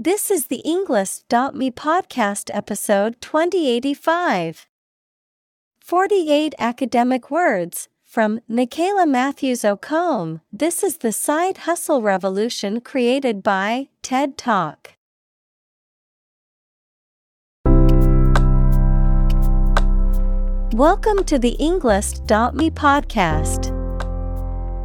This is the Englist.me podcast episode 2085. 48 academic words from Nicaila Matthews Okome. This is the side hustle revolution created by TED Talk. Welcome to the Englist.me podcast.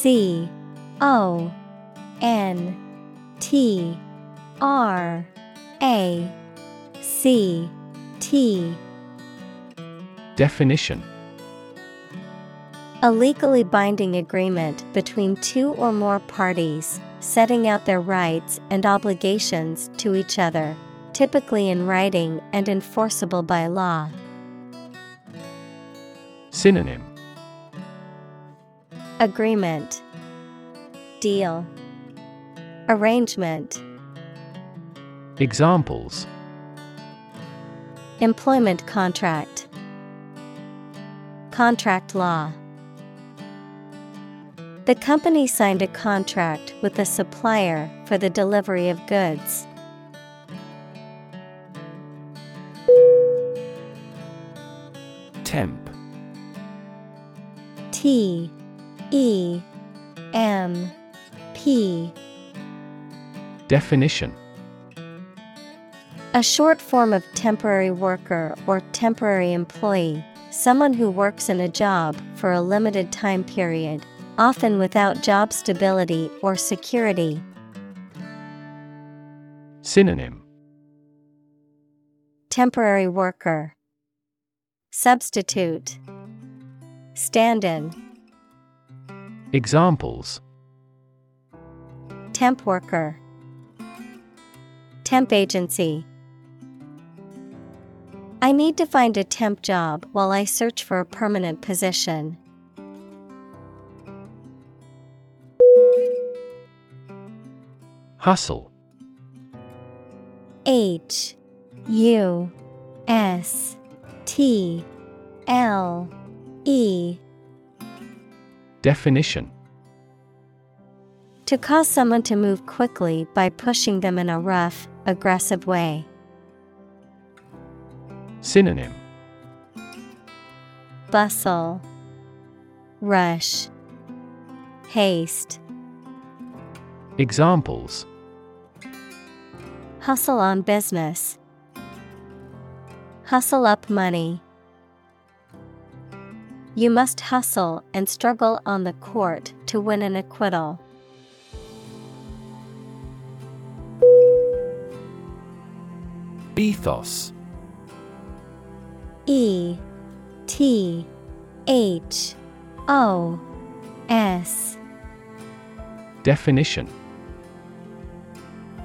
C O N T R A C T. Definition. A legally binding agreement between two or more parties, setting out their rights and obligations to each other, typically in writing and enforceable by law. Synonym Agreement Deal Arrangement Examples. Employment contract Contract law. The company signed a contract with the supplier for the delivery of goods. Temp. T E M P. Definition. A short form of temporary worker or temporary employee, someone who works in a job for a limited time period, often without job stability or security. Synonym. Temporary worker, Substitute, Stand in, Examples Temp worker, Temp agency. I need to find a temp job while I search for a permanent position. Hustle H U S T L E Definition To cause someone to move quickly by pushing them in a rough, aggressive way. Synonym Bustle, Rush, Haste. Examples Hustle on business. Hustle up money. You must hustle and struggle on the court to win an acquittal. Ethos E T H O S. Definition.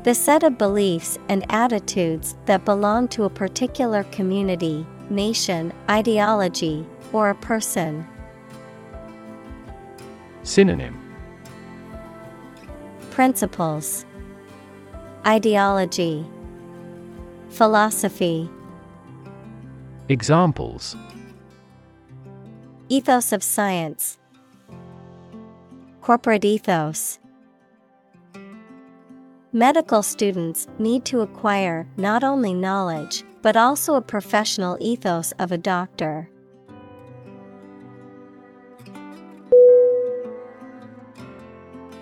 The set of beliefs and attitudes that belong to a particular community, nation, ideology, or a person. Synonym. Principles. Ideology. Philosophy. Examples. Ethos of science. Corporate ethos. Medical students need to acquire not only knowledge, but also a professional ethos of a doctor.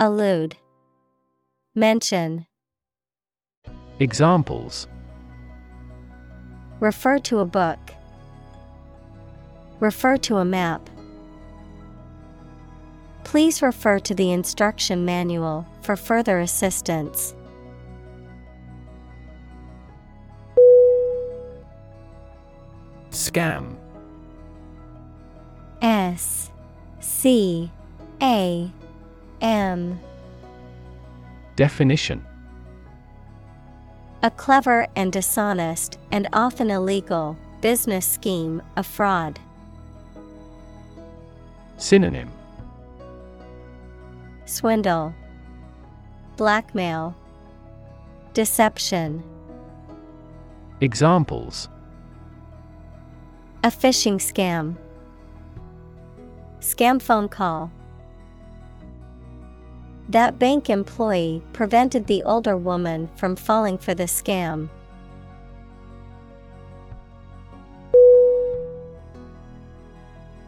Allude Mention Examples Refer to a book. Refer to a map. Please refer to the instruction manual for further assistance. Scam S C A M Definition A clever and dishonest and often illegal business scheme, a fraud. Synonym Swindle, Blackmail, Deception. Examples A phishing scam. Scam phone call. That bank employee prevented the older woman from falling for the scam.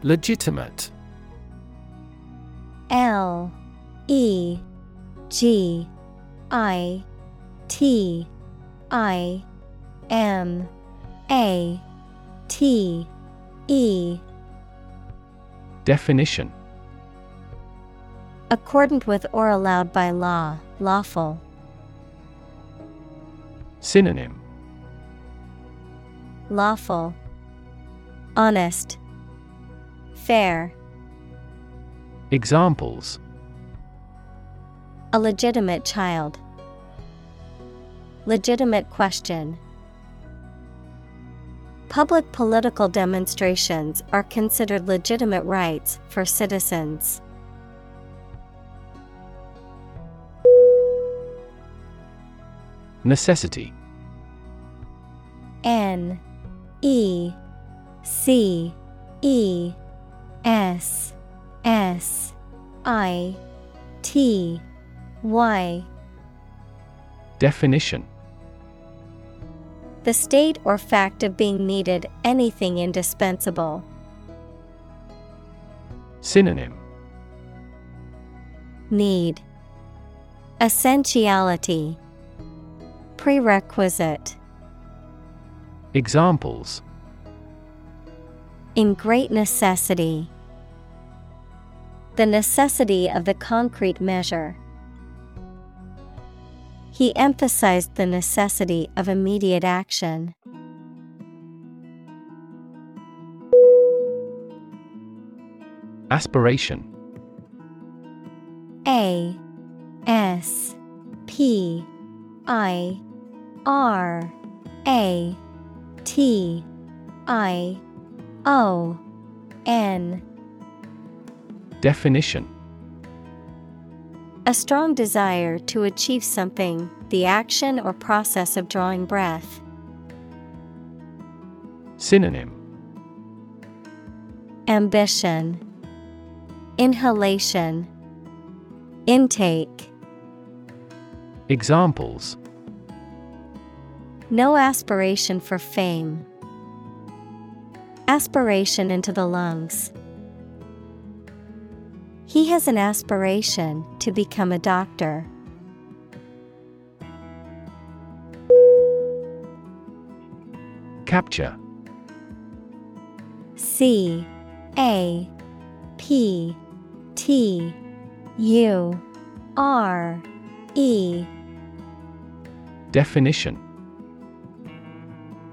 Legitimate. L E G I T I M A T E. Definition Accordant with or allowed by law, lawful. Synonym Lawful, Honest, Fair, Examples a legitimate child. Legitimate question. Public political demonstrations are considered legitimate rights for citizens. Necessity. N E C E S S I T Y. Definition. The state or fact of being needed, anything indispensable. Synonym. Need. Essentiality Prerequisite Examples In great necessity. The necessity of the concrete measure. He emphasized the necessity of immediate action. Aspiration A S P I R A T I O N Definition. A strong desire to achieve something, the action or process of drawing breath. Synonym. Ambition, Inhalation, Intake. Examples No aspiration for fame. Aspiration into the lungs. He has an aspiration to become a doctor. Capture C A P T U R E Definition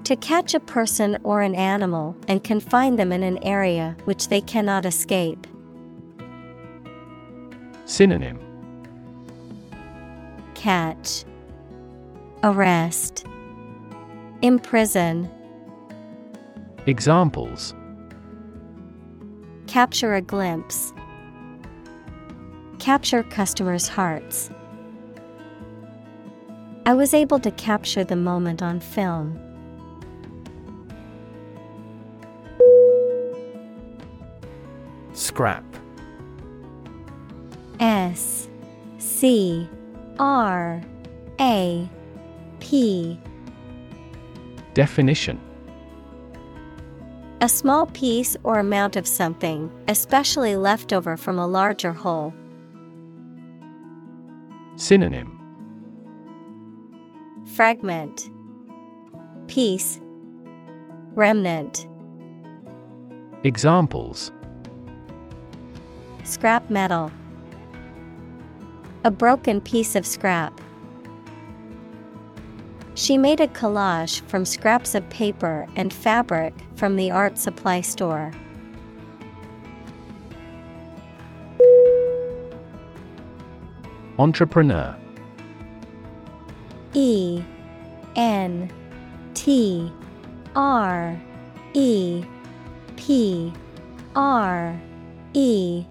To catch a person or an animal and confine them in an area which they cannot escape. Synonym Catch Arrest Imprison Examples Capture a glimpse. Capture customers' hearts. I was able to capture the moment on film. Scrap. S C R A P. Definition. A small piece or amount of something, especially leftover from a larger whole. Synonym. Fragment. Piece. Remnant. Examples Scrap metal A broken piece of scrap. She made a collage from scraps of paper and fabric from the art supply store. Entrepreneur E N T R E P R E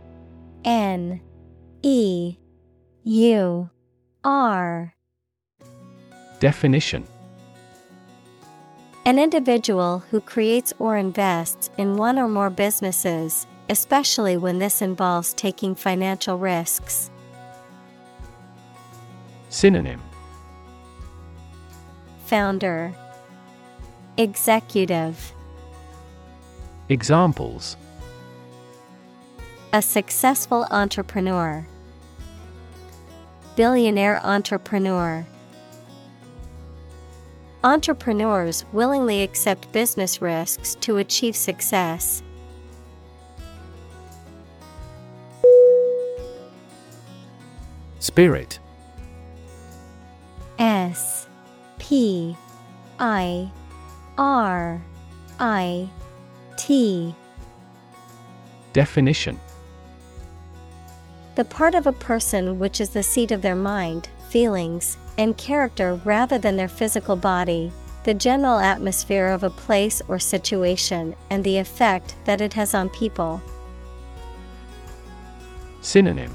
N E U R. Definition. An individual who creates or invests in one or more businesses, especially when this involves taking financial risks. Synonym. Founder. Executive. Examples A successful entrepreneur. Billionaire entrepreneur. Entrepreneurs willingly accept business risks to achieve success. Spirit S P I R I T Definition The part of a person which is the seat of their mind, feelings, and character rather than their physical body, the general atmosphere of a place or situation, and the effect that it has on people. Synonym.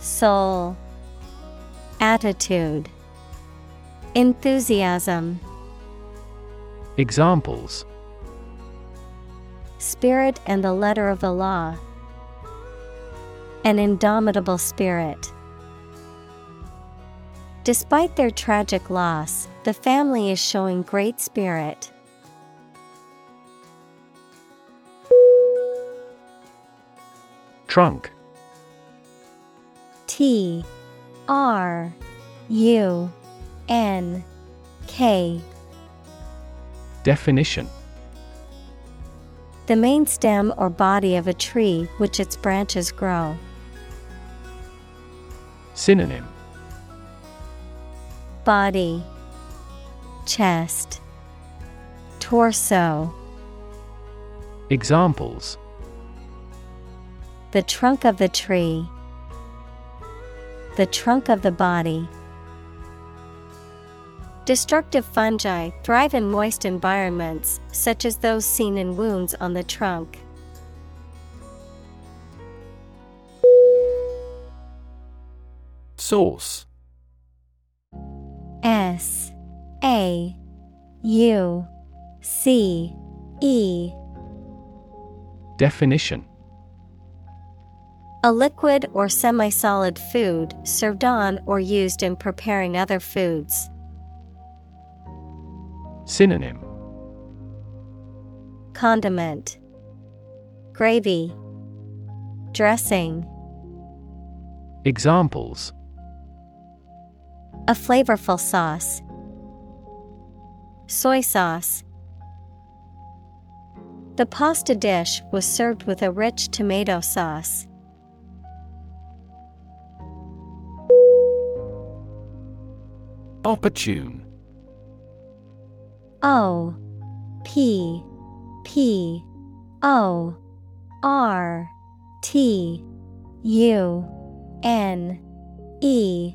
Soul, Attitude, Enthusiasm, Examples. Spirit and the letter of the law. An indomitable spirit. Despite their tragic loss, the family is showing great spirit. Trunk T R U N K Definition The main stem or body of a tree which its branches grow. Synonym Body Chest Torso Examples The trunk of the tree. The trunk of the body. Destructive fungi thrive in moist environments, such as those seen in wounds on the trunk. Source S A U C E. Definition. A liquid or semi solid food served on or used in preparing other foods. Synonym. Condiment. Gravy. Dressing. Examples A flavorful sauce. Soy sauce. The pasta dish was served with a rich tomato sauce. Opportune. O P P O R T U N E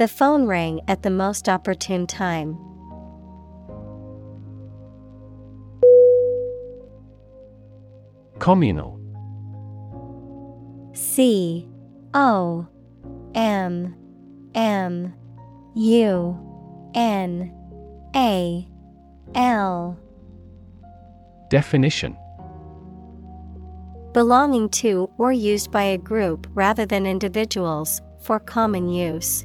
The phone rang at the most opportune time. Communal C O M M U N A L Definition Belonging to or used by a group rather than individuals, for common use.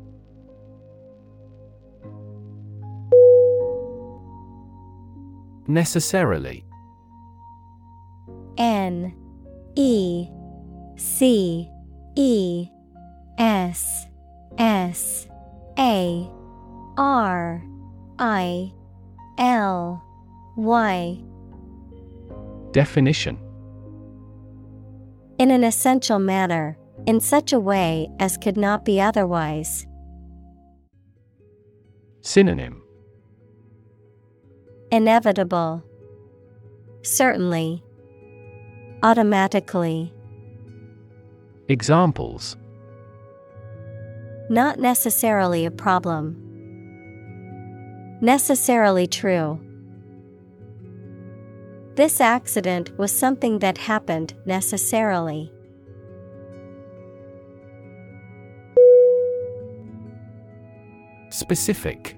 Necessarily. N E C E S S A R I L Y. Definition. In an essential manner, in such a way as could not be otherwise. Synonym Inevitable. Certainly. Automatically. Examples Not necessarily a problem. Necessarily true. This accident was something that happened necessarily. Specific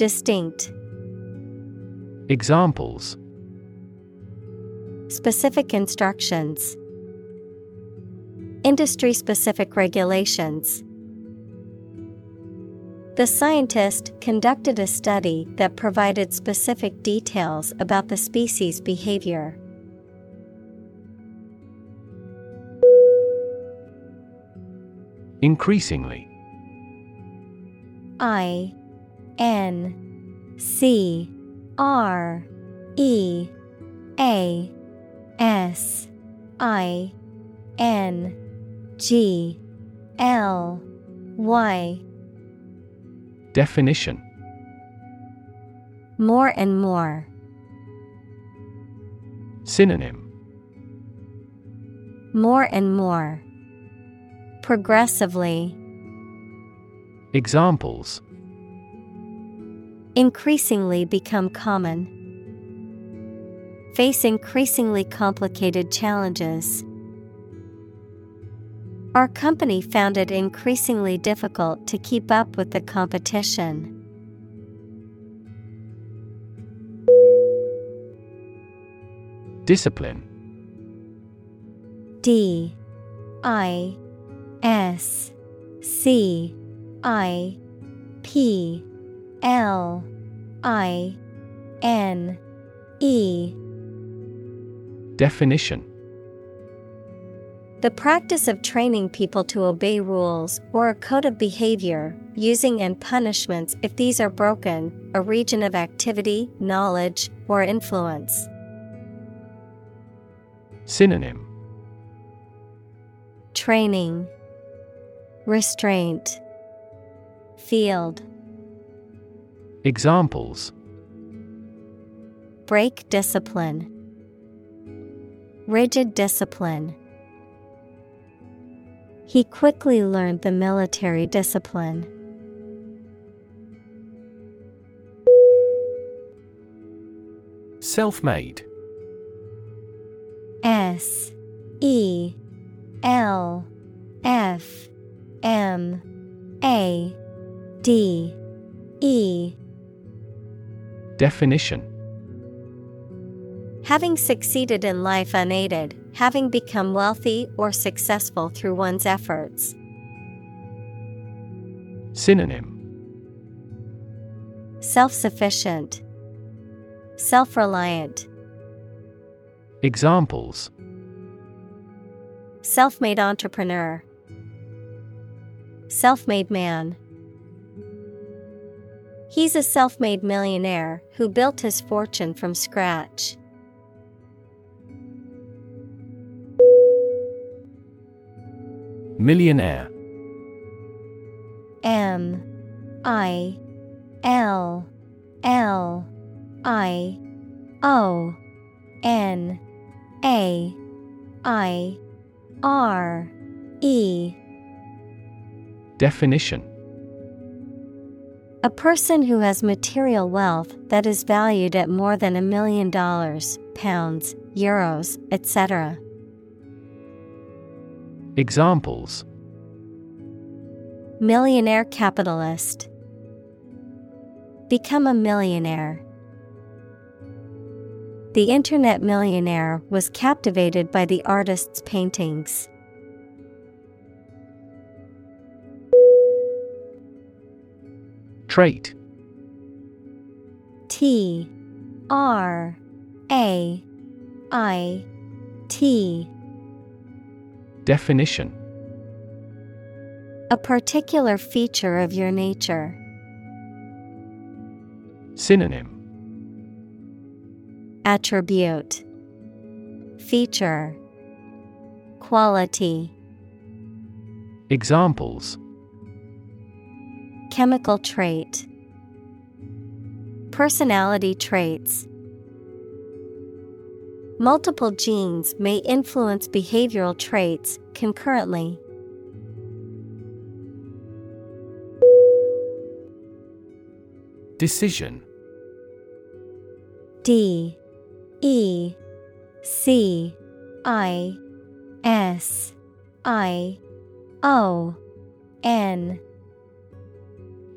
Distinct. Examples Specific instructions, Industry specific regulations. The scientist conducted a study that provided specific details about the species' behavior. Increasingly I N C R E A S I N G L Y Definition More and more. Synonym More and more. Progressively. Examples Increasingly become common. Face increasingly complicated challenges. Our company found it increasingly difficult to keep up with the competition. Discipline D I S C I P L I N E. Definition. The practice of training people to obey rules or a code of behavior, using and punishments if these are broken, a region of activity, knowledge, or influence. Synonym. Training. Restraint. Field Examples. Break discipline. Rigid discipline. He quickly learned the military discipline. Self made S E L F M A D E Definition. Having succeeded in life unaided, having become wealthy or successful through one's efforts. Synonym. Self sufficient, self reliant, Examples. Self made entrepreneur, self made man. He's a self made millionaire who built his fortune from scratch. Millionaire. M I L L I O N A I R E. Definition A person who has material wealth that is valued at more than a million dollars, pounds, euros, etc. Examples Millionaire capitalist. Become a millionaire. The internet millionaire was captivated by the artist's paintings. Trait. T R A I T. Definition. A particular feature of your nature. Synonym. Attribute. Feature. Quality. Examples Chemical trait. Personality traits. Multiple genes may influence behavioral traits concurrently. Decision. D. E. C. I. S. I. O. N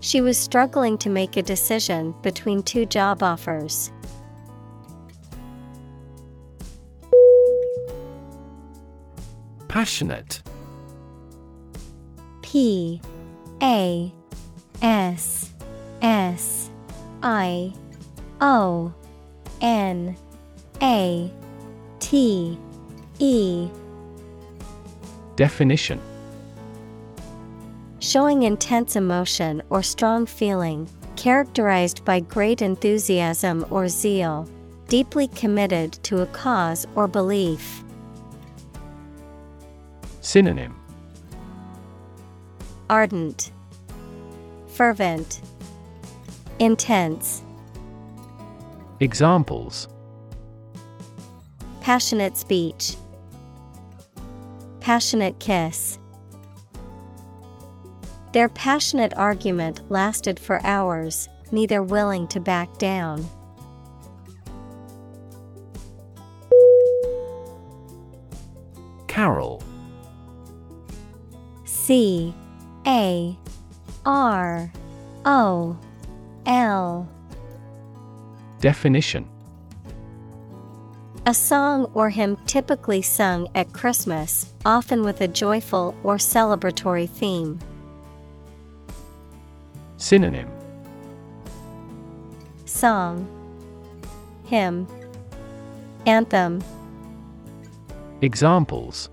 She was struggling to make a decision between two job offers. Passionate. P A S S I O N A T E. Definition Showing intense emotion or strong feeling, characterized by great enthusiasm or zeal, deeply committed to a cause or belief. Synonym Ardent, Fervent, Intense. Examples Passionate speech, Passionate kiss. Their passionate argument lasted for hours, neither willing to back down. Carol C A R O L Definition A song or hymn typically sung at Christmas, often with a joyful or celebratory theme. Synonym. Song. Hymn. Anthem. Examples.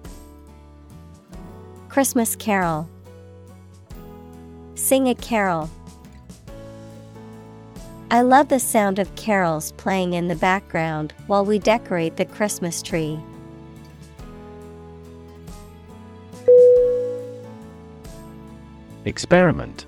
Christmas carol. Sing a carol. I love the sound of carols playing in the background while we decorate the Christmas tree. Experiment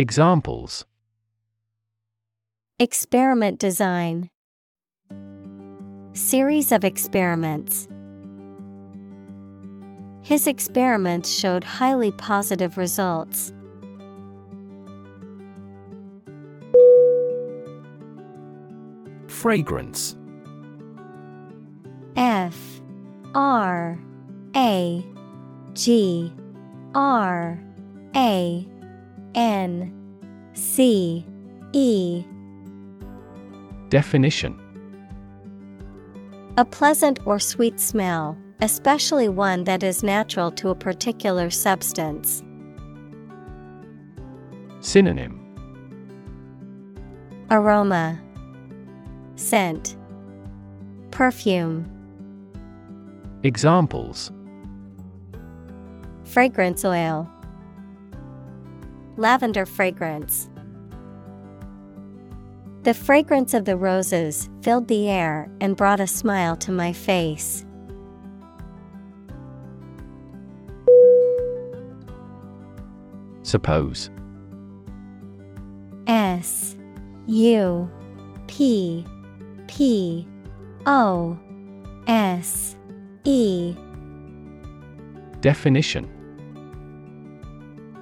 Examples. Experiment design. Series of experiments. His experiments showed highly positive results. Fragrance. F. R. A. G. R. A N C E. Definition. A pleasant or sweet smell, especially one that is natural to a particular substance. Synonym. Aroma. Scent. Perfume. Examples. Fragrance oil Lavender fragrance. The fragrance of the roses filled the air and brought a smile to my face. Suppose. S U P P O S E. Definition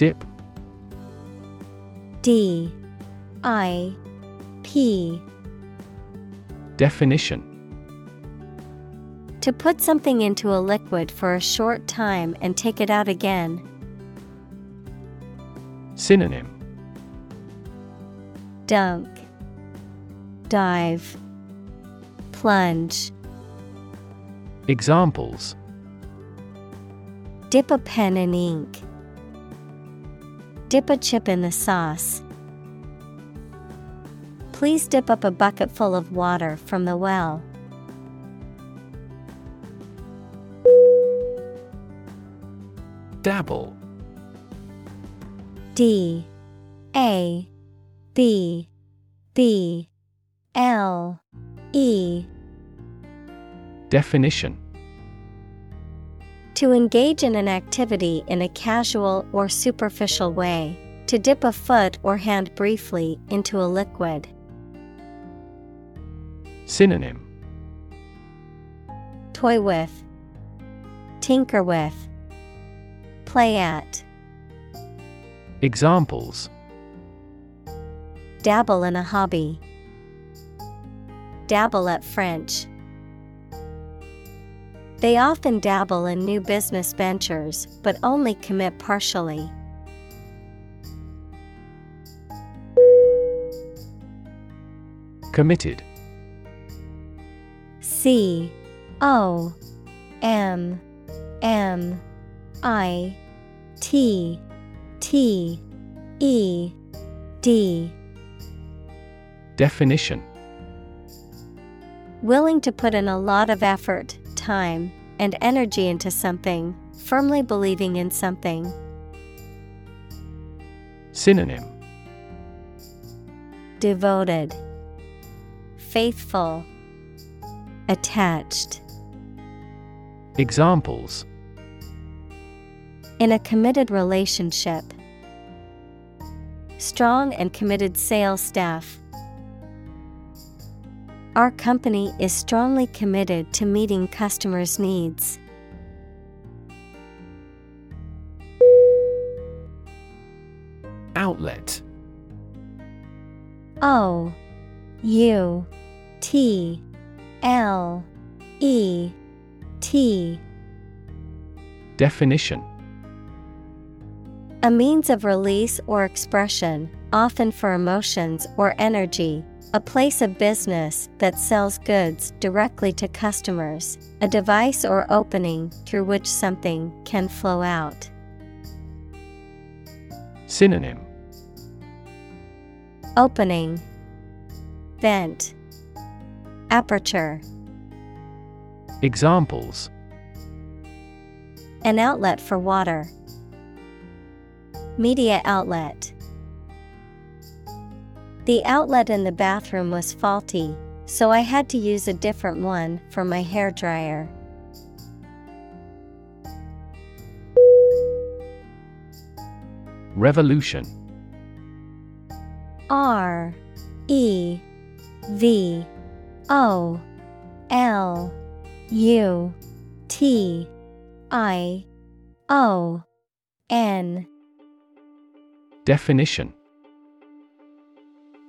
Dip. D I P. Definition. To put something into a liquid for a short time and take it out again. Synonym. Dunk. Dive. Plunge. Examples. Dip a pen in ink. Dip a chip in the sauce. Please dip up a bucket full of water from the well. Dabble. D. A. B. B. L. E. Definition To engage in an activity in a casual or superficial way, to dip a foot or hand briefly into a liquid. Synonym Toy with, tinker with, play at. Examples Dabble in a hobby. Dabble at French. They often dabble in new business ventures, but only commit partially. Committed. C O M M I T T E D. Definition. Willing to put in a lot of effort, time, and energy into something, firmly believing in something. Synonym Devoted, Faithful, Attached. Examples In a committed relationship, strong and committed sales staff. Our company is strongly committed to meeting customers' needs. Outlet O U T L E T Definition A means of release or expression, often for emotions or energy. A place of business that sells goods directly to customers, a device or opening through which something can flow out. Synonym Opening, Vent, Aperture. Examples An outlet for water. Media outlet. The outlet in the bathroom was faulty, so I had to use a different one for my hair dryer. Revolution. R E V O L U T I O N. Definition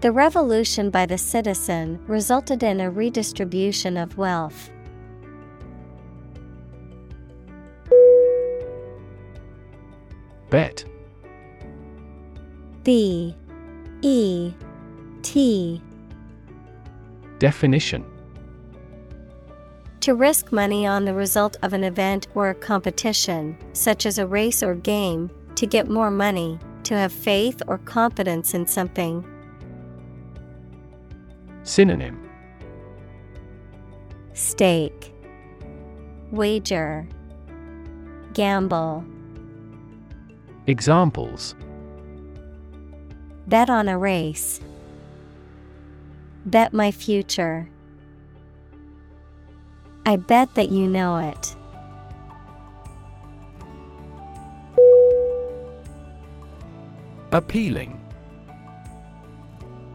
The revolution by the citizen resulted in a redistribution of wealth. Bet B E T Definition To risk money on the result of an event or a competition, such as a race or game, to get more money, to have faith or confidence in something. Synonym Stake, Wager, Gamble. Examples Bet on a race. Bet my future. I bet that you know it. Appealing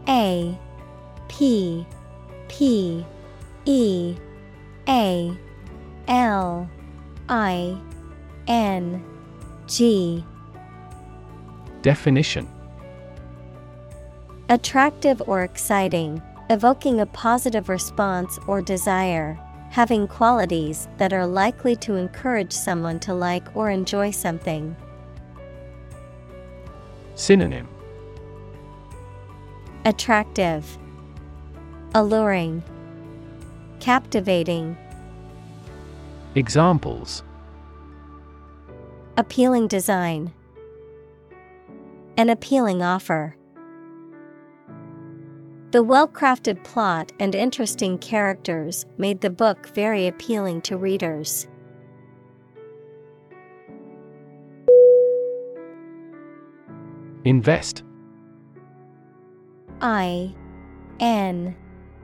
A P P E A L I N G. Definition. Attractive or exciting, evoking a positive response or desire, having qualities that are likely to encourage someone to like or enjoy something. Synonym. Attractive, Alluring, Captivating, Examples Appealing design, An appealing offer. The well crafted plot and interesting characters made the book very appealing to readers. Invest I N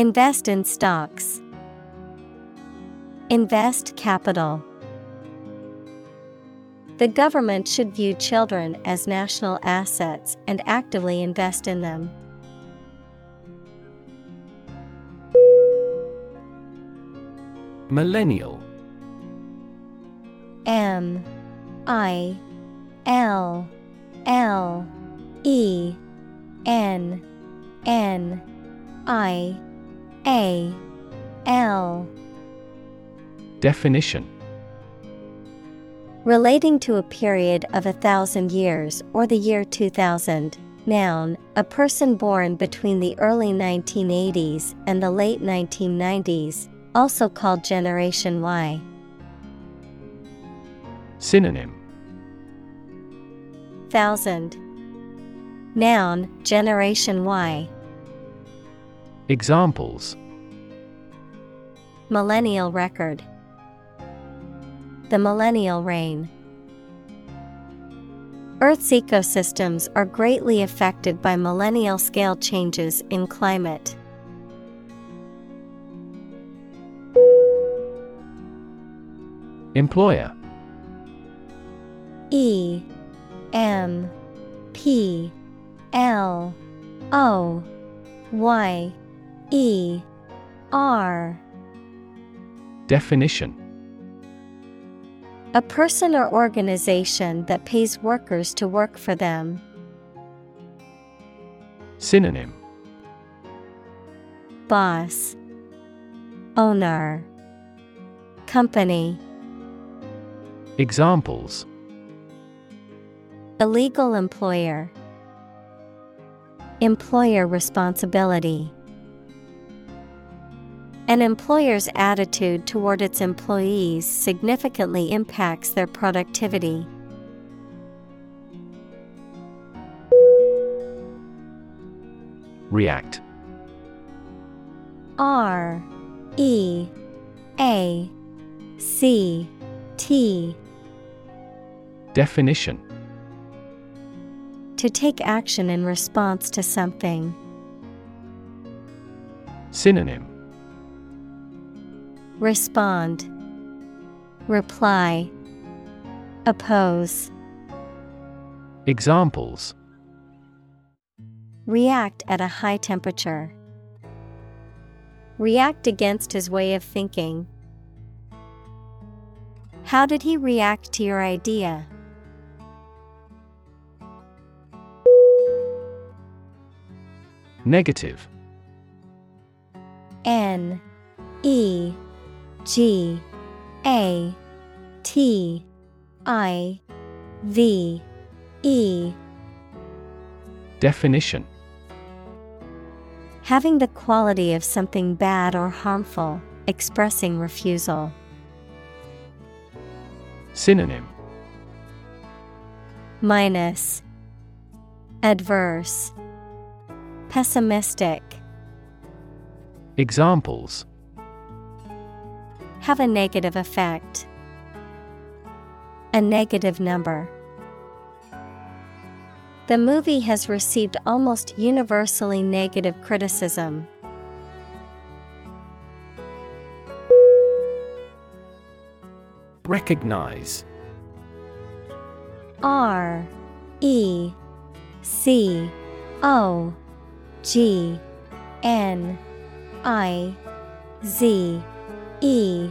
Invest in stocks. Invest capital. The government should view children as national assets and actively invest in them. Millennial M I L L E N N I A L Definition Relating to a period of a thousand years or the year 2000. Noun, a person born between the early 1980s and the late 1990s, also called Generation Y. Synonym Thousand. Noun, Generation Y. Examples Millennial record. The millennial reign. Earth's ecosystems are greatly affected by millennial scale changes in climate. Employer E M P L O Y E R. Definition. A person or organization that pays workers to work for them. Synonym. Boss. Owner. Company. Examples. Illegal employer. Employer responsibility An employer's attitude toward its employees significantly impacts their productivity. React R E A C T Definition To take action in response to something. Synonym Respond Reply Oppose Examples React at a high temperature. React against his way of thinking. How did he react to your idea? Negative N E G A T I V E. Definition. Having the quality of something bad or harmful, expressing refusal. Synonym. Minus. Adverse. Pessimistic. Examples Have a negative effect. A negative number. The movie has received almost universally negative criticism. Recognize R E C O G N I Z E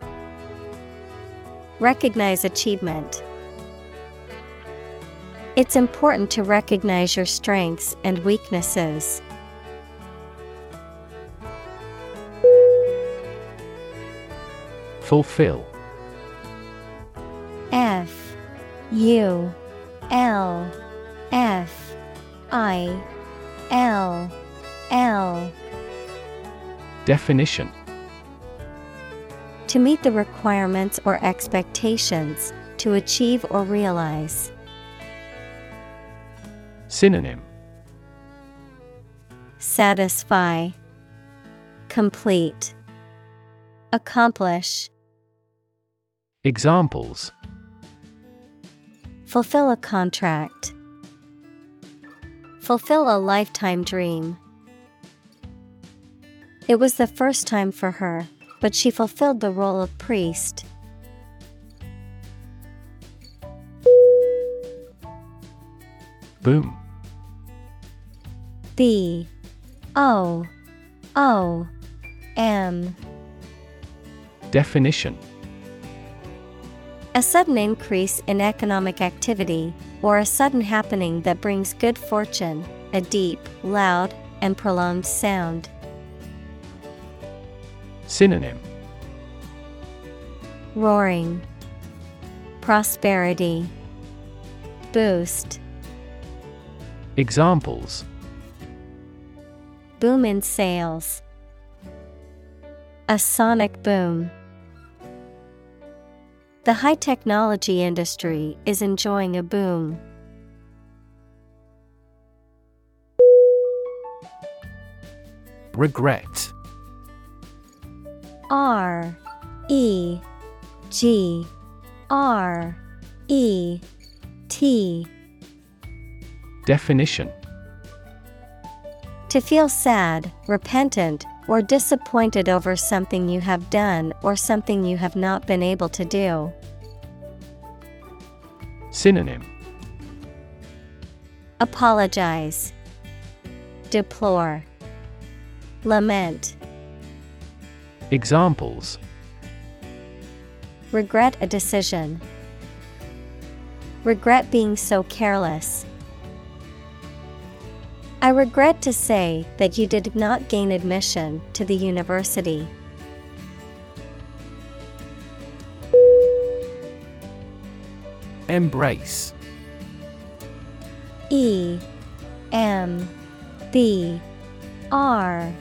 Recognize achievement. It's important to recognize your strengths and weaknesses. Fulfill F U L F I L L Definition To meet the requirements or expectations, to achieve or realize. Synonym Satisfy, Complete, Accomplish. Examples Fulfill a contract. Fulfill a lifetime dream. It was the first time for her, but she fulfilled the role of priest. Boom B O O M Definition A sudden increase in economic activity, or a sudden happening that brings good fortune, a deep, loud, and prolonged sound. Synonym. Roaring, Prosperity, Boost, Examples. Boom in sales, A sonic boom. The high technology industry is enjoying a boom. Regret R E G R E T Definition. To feel sad, repentant, or disappointed over something you have done or something you have not been able to do. Synonym. Apologize, Deplore, Lament, Examples Regret a decision. Regret being so careless. I regret to say that you did not gain admission to the university. Embrace E M B R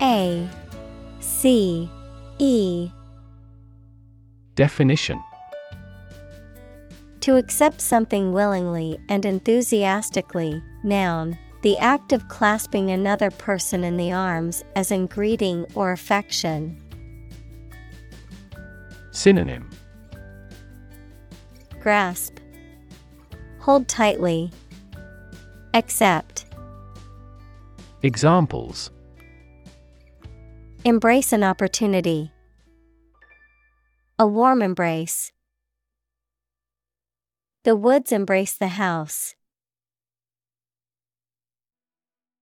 A C E. Definition. To accept something willingly and enthusiastically, noun, the act of clasping another person in the arms as in greeting or affection. Synonym. Grasp, Hold tightly, Accept, Examples Embrace an opportunity. A warm embrace. The woods embrace the house.